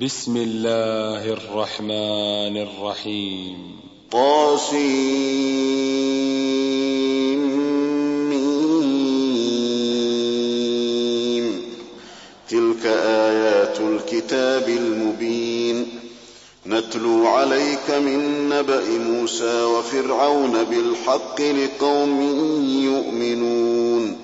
بسم الله الرحمن الرحيم. طاسيم. تلك آيات الكتاب المبين. نتلو عليك من نبأ موسى وفرعون بالحق لقوم يؤمنون.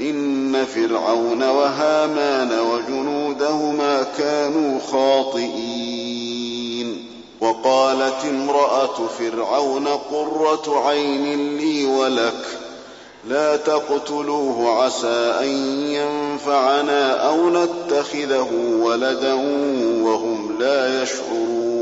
إن فرعون وهامان وجنودهما كانوا خاطئين. وقالت امرأة فرعون قرة عين لي ولك لا تقتلوه عسى أن ينفعنا أو نتخذه ولدا وهم لا يشعرون.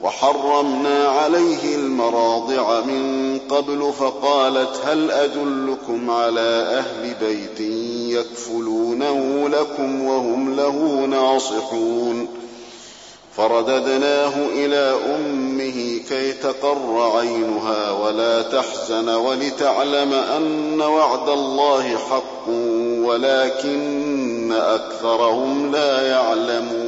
وحرمنا عليه المراضع من قبل فقالت هل أدلكم على أهل بيت يكفلونه لكم وهم له ناصحون؟ فرددناه إلى أمه كي تقر عينها ولا تحزن ولتعلم أن وعد الله حق ولكن أكثرهم لا يعلمون.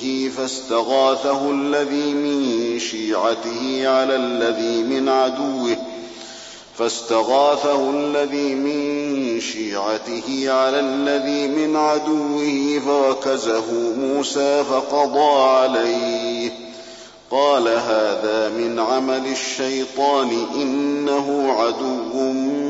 عدوه فاستغاثه الذي من شيعته على الذي من عدوه فاستغاثه الذي من شيعته على الذي من عدوه فوكزه موسى فقضى عليه قال هذا من عمل الشيطان إنه عدو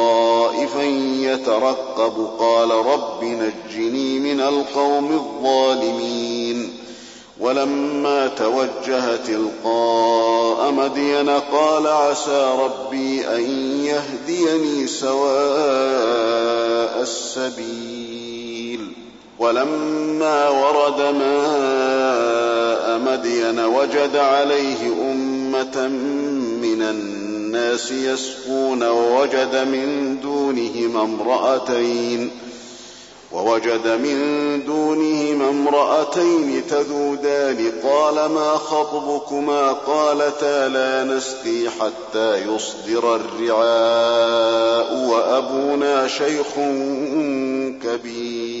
يترقب قال رب نجني من القوم الظالمين. ولما توجه تلقاء مدين قال عسى ربي أن يهديني سواء السبيل. ولما ورد ماء مدين وجد عليه أمة من الناس يسقون ووجد من دونهما امرأتين ووجد من دونهما امرأتين تذودان قال ما خطبكما قالتا لا نسقي حتى يصدر الرعاء وأبونا شيخ كبير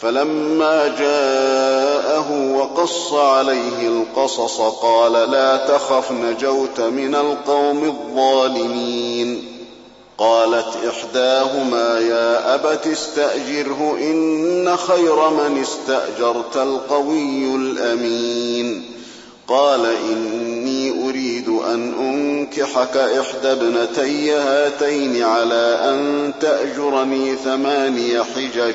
فلما جاءه وقص عليه القصص قال لا تخف نجوت من القوم الظالمين. قالت إحداهما يا أبت استأجره إن خير من استأجرت القوي الأمين. قال إني أريد أن أنكحك إحدى ابنتي هاتين على أن تأجرني ثماني حجج.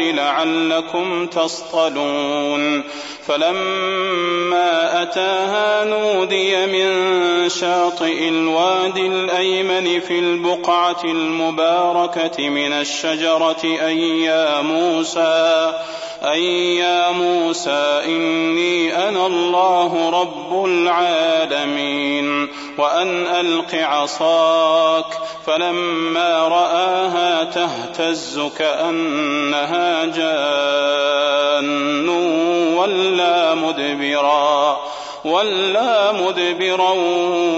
لعلكم تصطلون. فلما أتاها نودي من شاطئ الوادي الأيمن في البقعة المباركة من الشجرة أي يا موسى أي يا موسى إني أنا الله رب العالمين وأن ألق عصاك. فلما رآها تهتز كأنها جان ولا مدبرا ولى مدبرا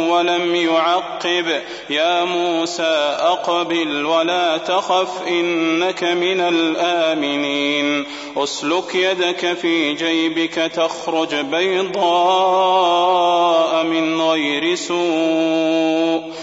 ولم يعقب. يا موسى أقبل ولا تخف إنك من الآمنين. أسلك يدك في جيبك تخرج بيضاء من غير سوء.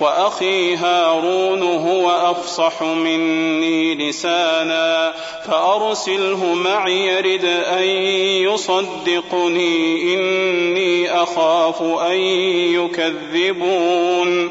وأخي هارون هو أفصح مني لسانا فأرسله معي يرد أن يصدقني إني أخاف أن يكذبون.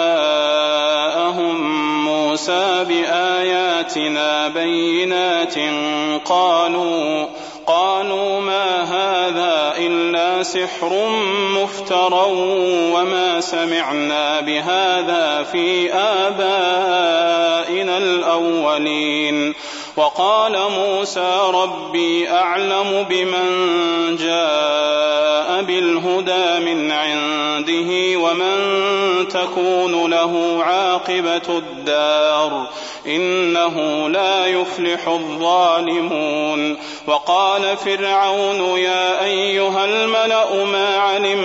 موسى بآياتنا بينات قالوا قالوا ما هذا إلا سحر مفترى وما سمعنا بهذا في آبائنا الأولين. وقال موسى ربي أعلم بمن جاء بالهدى من عنده ومن تكون له عاقبة الدار إنه لا يفلح الظالمون. وقال فرعون يا أيها الملأ ما علمت